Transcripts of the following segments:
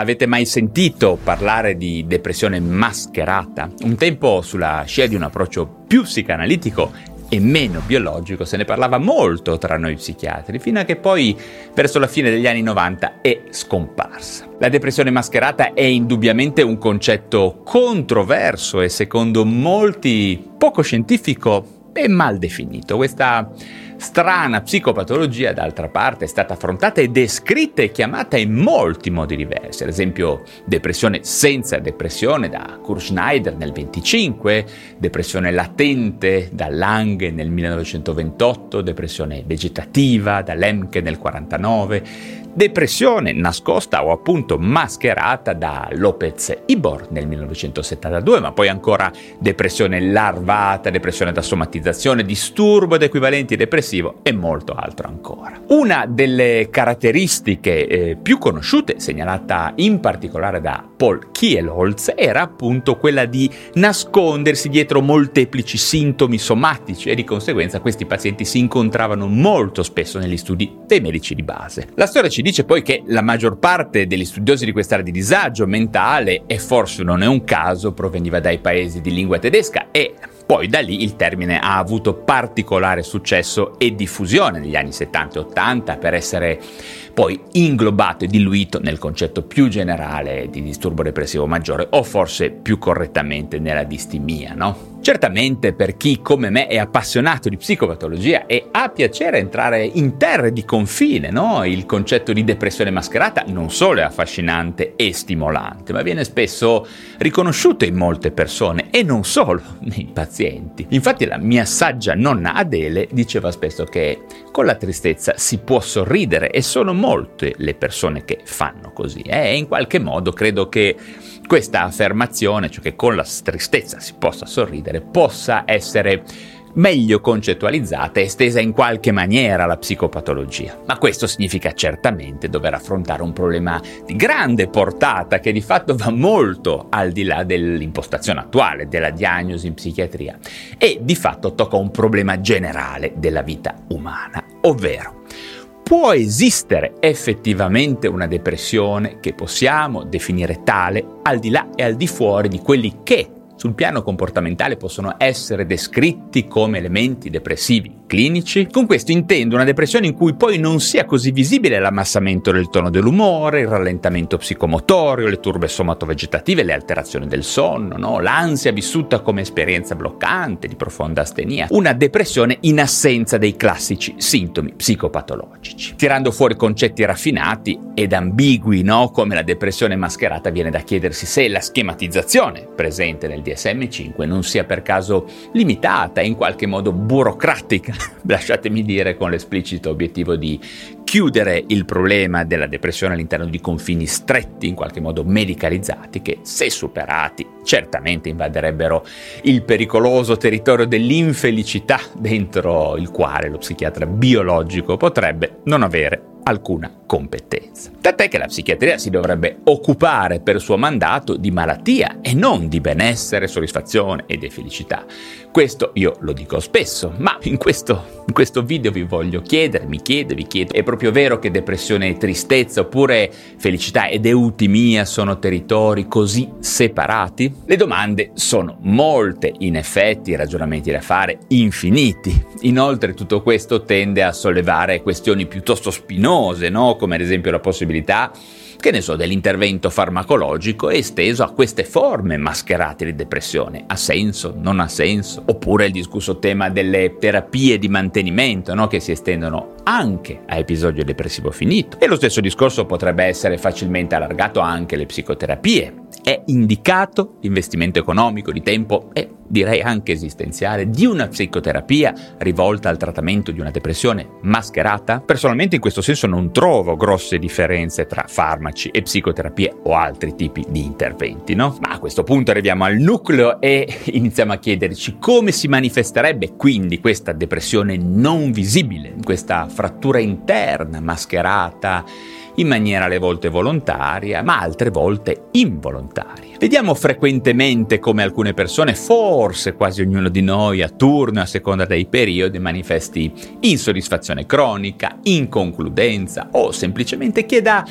Avete mai sentito parlare di depressione mascherata? Un tempo sulla scia di un approccio più psicanalitico e meno biologico se ne parlava molto tra noi psichiatri, fino a che poi verso la fine degli anni 90 è scomparsa. La depressione mascherata è indubbiamente un concetto controverso e secondo molti poco scientifico e mal definito. Questa strana psicopatologia, d'altra parte, è stata affrontata e descritta e chiamata in molti modi diversi, ad esempio depressione senza depressione da Kurt Schneider nel 25, depressione latente da Lange nel 1928, depressione vegetativa da Lemke nel 49, Depressione nascosta o appunto mascherata da Lopez Ibor nel 1972, ma poi ancora depressione larvata, depressione da somatizzazione, disturbo ed equivalenti depressivo e molto altro ancora. Una delle caratteristiche eh, più conosciute, segnalata in particolare da Paul Kielholz, era appunto quella di nascondersi dietro molteplici sintomi somatici e di conseguenza questi pazienti si incontravano molto spesso negli studi dei medici di base. La storia ci ci dice poi che la maggior parte degli studiosi di quest'area di disagio mentale, e forse non è un caso, proveniva dai paesi di lingua tedesca e poi da lì il termine ha avuto particolare successo e diffusione negli anni 70 e 80 per essere poi inglobato e diluito nel concetto più generale di disturbo depressivo maggiore o forse più correttamente nella distimia, no? Certamente per chi come me è appassionato di psicopatologia e ha piacere entrare in terre di confine, no? il concetto di depressione mascherata non solo è affascinante e stimolante, ma viene spesso riconosciuto in molte persone e non solo nei pazienti. Infatti la mia saggia nonna Adele diceva spesso che con la tristezza si può sorridere e sono molte le persone che fanno così eh? e in qualche modo credo che questa affermazione, cioè che con la tristezza si possa sorridere, possa essere meglio concettualizzata e estesa in qualche maniera alla psicopatologia. Ma questo significa certamente dover affrontare un problema di grande portata che di fatto va molto al di là dell'impostazione attuale della diagnosi in psichiatria e di fatto tocca un problema generale della vita umana, ovvero può esistere effettivamente una depressione che possiamo definire tale al di là e al di fuori di quelli che sul piano comportamentale possono essere descritti come elementi depressivi clinici. Con questo intendo una depressione in cui poi non sia così visibile l'ammassamento del tono dell'umore, il rallentamento psicomotorio, le turbe somatovegetative, le alterazioni del sonno, no? l'ansia vissuta come esperienza bloccante di profonda astenia. Una depressione in assenza dei classici sintomi psicopatologici. Tirando fuori concetti raffinati ed ambigui, no? come la depressione mascherata, viene da chiedersi se la schematizzazione presente nel DSM5 non sia per caso limitata in qualche modo burocratica lasciatemi dire con l'esplicito obiettivo di chiudere il problema della depressione all'interno di confini stretti, in qualche modo medicalizzati, che se superati certamente invaderebbero il pericoloso territorio dell'infelicità dentro il quale lo psichiatra biologico potrebbe non avere alcuna competenza. Tant'è che la psichiatria si dovrebbe occupare per suo mandato di malattia e non di benessere, soddisfazione ed felicità. Questo io lo dico spesso, ma in questo, in questo video vi voglio chiedere, mi chiedo, vi chiedo, è proprio vero che depressione e tristezza oppure felicità ed eutimia sono territori così separati? Le domande sono molte, in effetti, ragionamenti da fare infiniti. Inoltre tutto questo tende a sollevare questioni piuttosto spinose, no? Come ad esempio la possibilità che ne so, dell'intervento farmacologico esteso a queste forme mascherate di depressione. Ha senso? Non ha senso? Oppure il discusso tema delle terapie di mantenimento, no? che si estendono anche a episodio depressivo finito. E lo stesso discorso potrebbe essere facilmente allargato anche alle psicoterapie. È indicato l'investimento economico di tempo e direi anche esistenziale, di una psicoterapia rivolta al trattamento di una depressione mascherata? Personalmente in questo senso non trovo grosse differenze tra farmaci e psicoterapie o altri tipi di interventi, no? Ma a questo punto arriviamo al nucleo e iniziamo a chiederci come si manifesterebbe quindi questa depressione non visibile, questa frattura interna mascherata in maniera alle volte volontaria, ma altre volte involontaria. Vediamo frequentemente come alcune persone, forse quasi ognuno di noi a turno a seconda dei periodi, manifesti insoddisfazione cronica, inconcludenza o semplicemente chieda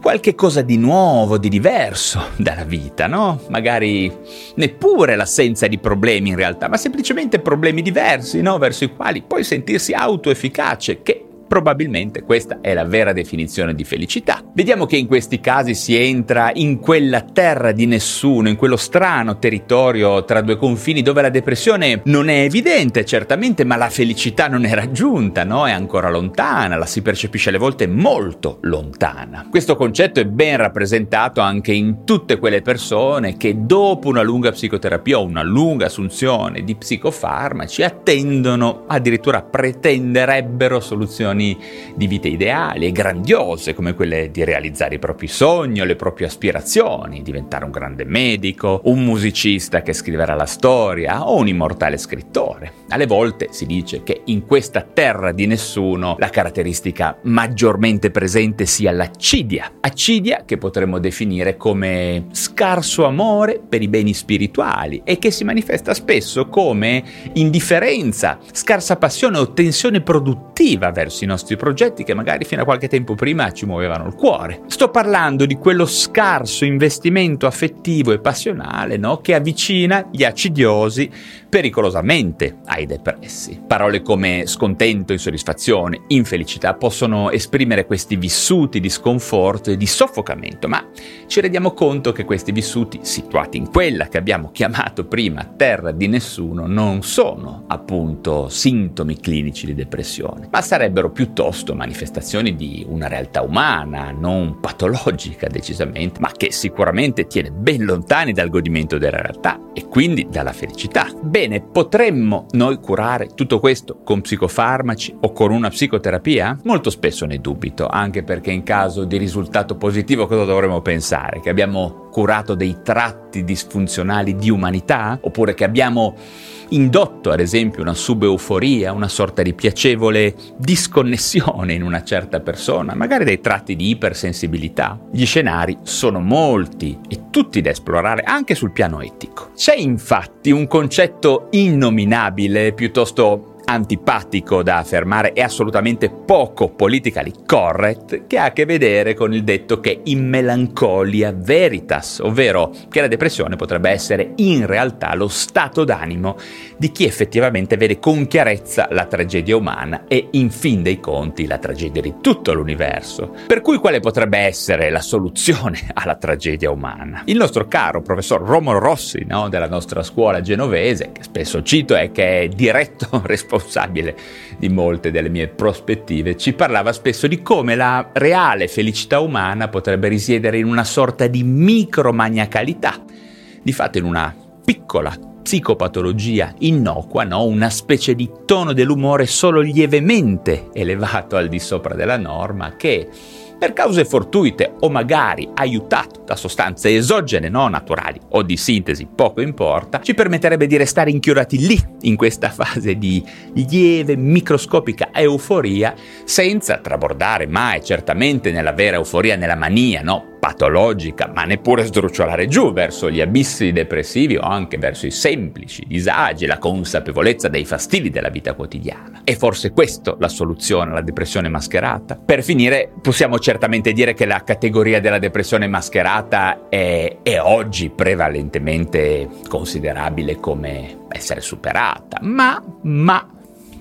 qualche cosa di nuovo, di diverso dalla vita, no? Magari neppure l'assenza di problemi in realtà, ma semplicemente problemi diversi, no? Verso i quali puoi sentirsi autoefficace, che Probabilmente questa è la vera definizione di felicità. Vediamo che in questi casi si entra in quella terra di nessuno, in quello strano territorio tra due confini dove la depressione non è evidente certamente, ma la felicità non è raggiunta, no? È ancora lontana, la si percepisce alle volte molto lontana. Questo concetto è ben rappresentato anche in tutte quelle persone che dopo una lunga psicoterapia o una lunga assunzione di psicofarmaci attendono, addirittura pretenderebbero soluzioni ambizioni di vite ideali e grandiose come quelle di realizzare i propri sogni o le proprie aspirazioni, diventare un grande medico, un musicista che scriverà la storia o un immortale scrittore. Alle volte si dice che in questa terra di nessuno la caratteristica maggiormente presente sia l'accidia, accidia che potremmo definire come scarso amore per i beni spirituali e che si manifesta spesso come indifferenza, scarsa passione o tensione produttiva verso i nostri progetti che magari fino a qualche tempo prima ci muovevano il cuore. Sto parlando di quello scarso investimento affettivo e passionale no? che avvicina gli acidiosi pericolosamente ai depressi. Parole come scontento, insoddisfazione, infelicità possono esprimere questi vissuti di sconforto e di soffocamento, ma ci rendiamo conto che questi vissuti, situati in quella che abbiamo chiamato prima terra di nessuno, non sono appunto sintomi clinici di depressione, ma sarebbero piuttosto manifestazioni di una realtà umana, non patologica decisamente, ma che sicuramente tiene ben lontani dal godimento della realtà e quindi dalla felicità. Bene, potremmo noi curare tutto questo con psicofarmaci o con una psicoterapia? Molto spesso ne dubito, anche perché in caso di risultato positivo cosa dovremmo pensare? Che abbiamo curato dei tratti disfunzionali di umanità? Oppure che abbiamo indotto ad esempio una subeuforia, una sorta di piacevole disconnessione in una certa persona, magari dei tratti di ipersensibilità. Gli scenari sono molti e tutti da esplorare anche sul piano etico. C'è infatti un concetto innominabile, piuttosto antipatico da affermare e assolutamente poco politically correct che ha a che vedere con il detto che in melancolia veritas, ovvero che la depressione potrebbe essere in realtà lo stato d'animo di chi effettivamente vede con chiarezza la tragedia umana e in fin dei conti la tragedia di tutto l'universo. Per cui quale potrebbe essere la soluzione alla tragedia umana? Il nostro caro professor Romolo Rossi, no, della nostra scuola genovese, che spesso cito e che è diretto responsabile responsabile di molte delle mie prospettive, ci parlava spesso di come la reale felicità umana potrebbe risiedere in una sorta di micromaniacalità, di fatto in una piccola psicopatologia innocua, no? una specie di tono dell'umore solo lievemente elevato al di sopra della norma che per cause fortuite o magari aiutato da sostanze esogene non naturali o di sintesi, poco importa, ci permetterebbe di restare inchiodati lì, in questa fase di lieve, microscopica euforia, senza trabordare mai certamente nella vera euforia, nella mania, no? Patologica, ma neppure sdrucciolare giù verso gli abissi depressivi o anche verso i semplici disagi, la consapevolezza dei fastidi della vita quotidiana. È forse questa la soluzione alla depressione mascherata? Per finire, possiamo certamente dire che la categoria della depressione mascherata è, è oggi prevalentemente considerabile come essere superata, ma, ma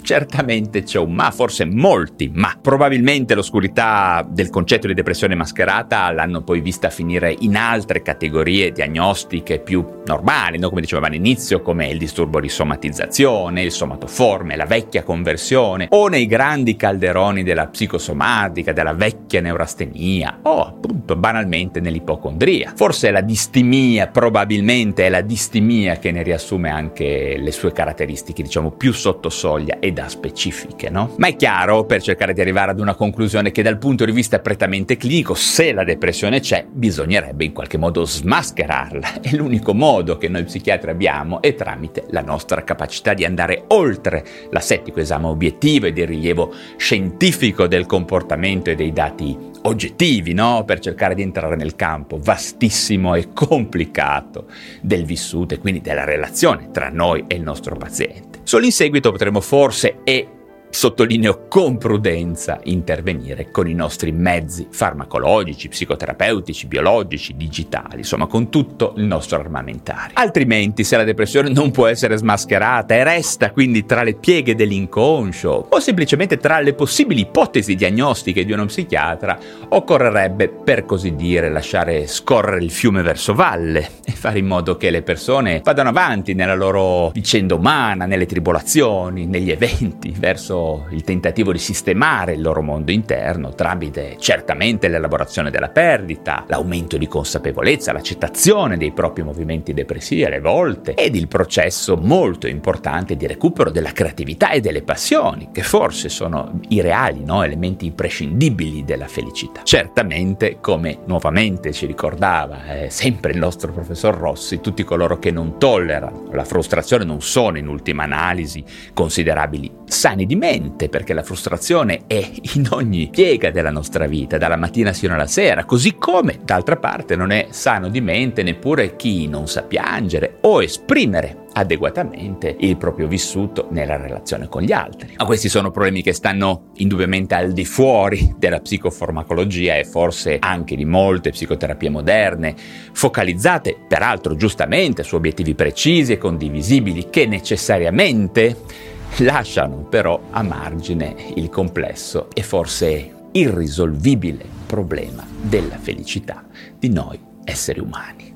Certamente c'è un ma, forse molti ma. Probabilmente l'oscurità del concetto di depressione mascherata l'hanno poi vista finire in altre categorie diagnostiche più normali, no? come dicevamo all'inizio, come il disturbo di somatizzazione, il somatoforme, la vecchia conversione, o nei grandi calderoni della psicosomatica, della vecchia neurastenia, o appunto banalmente nell'ipocondria. Forse la distimia, probabilmente è la distimia che ne riassume anche le sue caratteristiche, diciamo, più sotto soglia e da specifiche, no? Ma è chiaro, per cercare di arrivare ad una conclusione, che dal punto di vista prettamente clinico, se la depressione c'è, bisognerebbe in qualche modo smascherarla. E l'unico modo che noi psichiatri abbiamo è tramite la nostra capacità di andare oltre l'assettico esame obiettivo e del rilievo scientifico del comportamento e dei dati oggettivi, no? Per cercare di entrare nel campo vastissimo e complicato del vissuto e quindi della relazione tra noi e il nostro paziente. Solo in seguito potremo forse e sottolineo con prudenza, intervenire con i nostri mezzi farmacologici, psicoterapeutici, biologici, digitali, insomma con tutto il nostro armamentario. Altrimenti se la depressione non può essere smascherata e resta quindi tra le pieghe dell'inconscio o semplicemente tra le possibili ipotesi diagnostiche di uno psichiatra, occorrerebbe per così dire lasciare scorrere il fiume verso valle e fare in modo che le persone vadano avanti nella loro vicenda umana, nelle tribolazioni, negli eventi, verso il tentativo di sistemare il loro mondo interno tramite certamente l'elaborazione della perdita, l'aumento di consapevolezza, l'accettazione dei propri movimenti depressivi alle volte ed il processo molto importante di recupero della creatività e delle passioni, che forse sono i reali no? elementi imprescindibili della felicità. Certamente, come nuovamente ci ricordava eh, sempre il nostro professor Rossi, tutti coloro che non tollerano la frustrazione non sono in ultima analisi considerabili sani di mente, mente, perché la frustrazione è in ogni piega della nostra vita, dalla mattina sino alla sera, così come d'altra parte non è sano di mente neppure chi non sa piangere o esprimere adeguatamente il proprio vissuto nella relazione con gli altri. Ma questi sono problemi che stanno indubbiamente al di fuori della psicofarmacologia e forse anche di molte psicoterapie moderne, focalizzate peraltro giustamente su obiettivi precisi e condivisibili che necessariamente lasciano però a margine il complesso e forse irrisolvibile problema della felicità di noi esseri umani.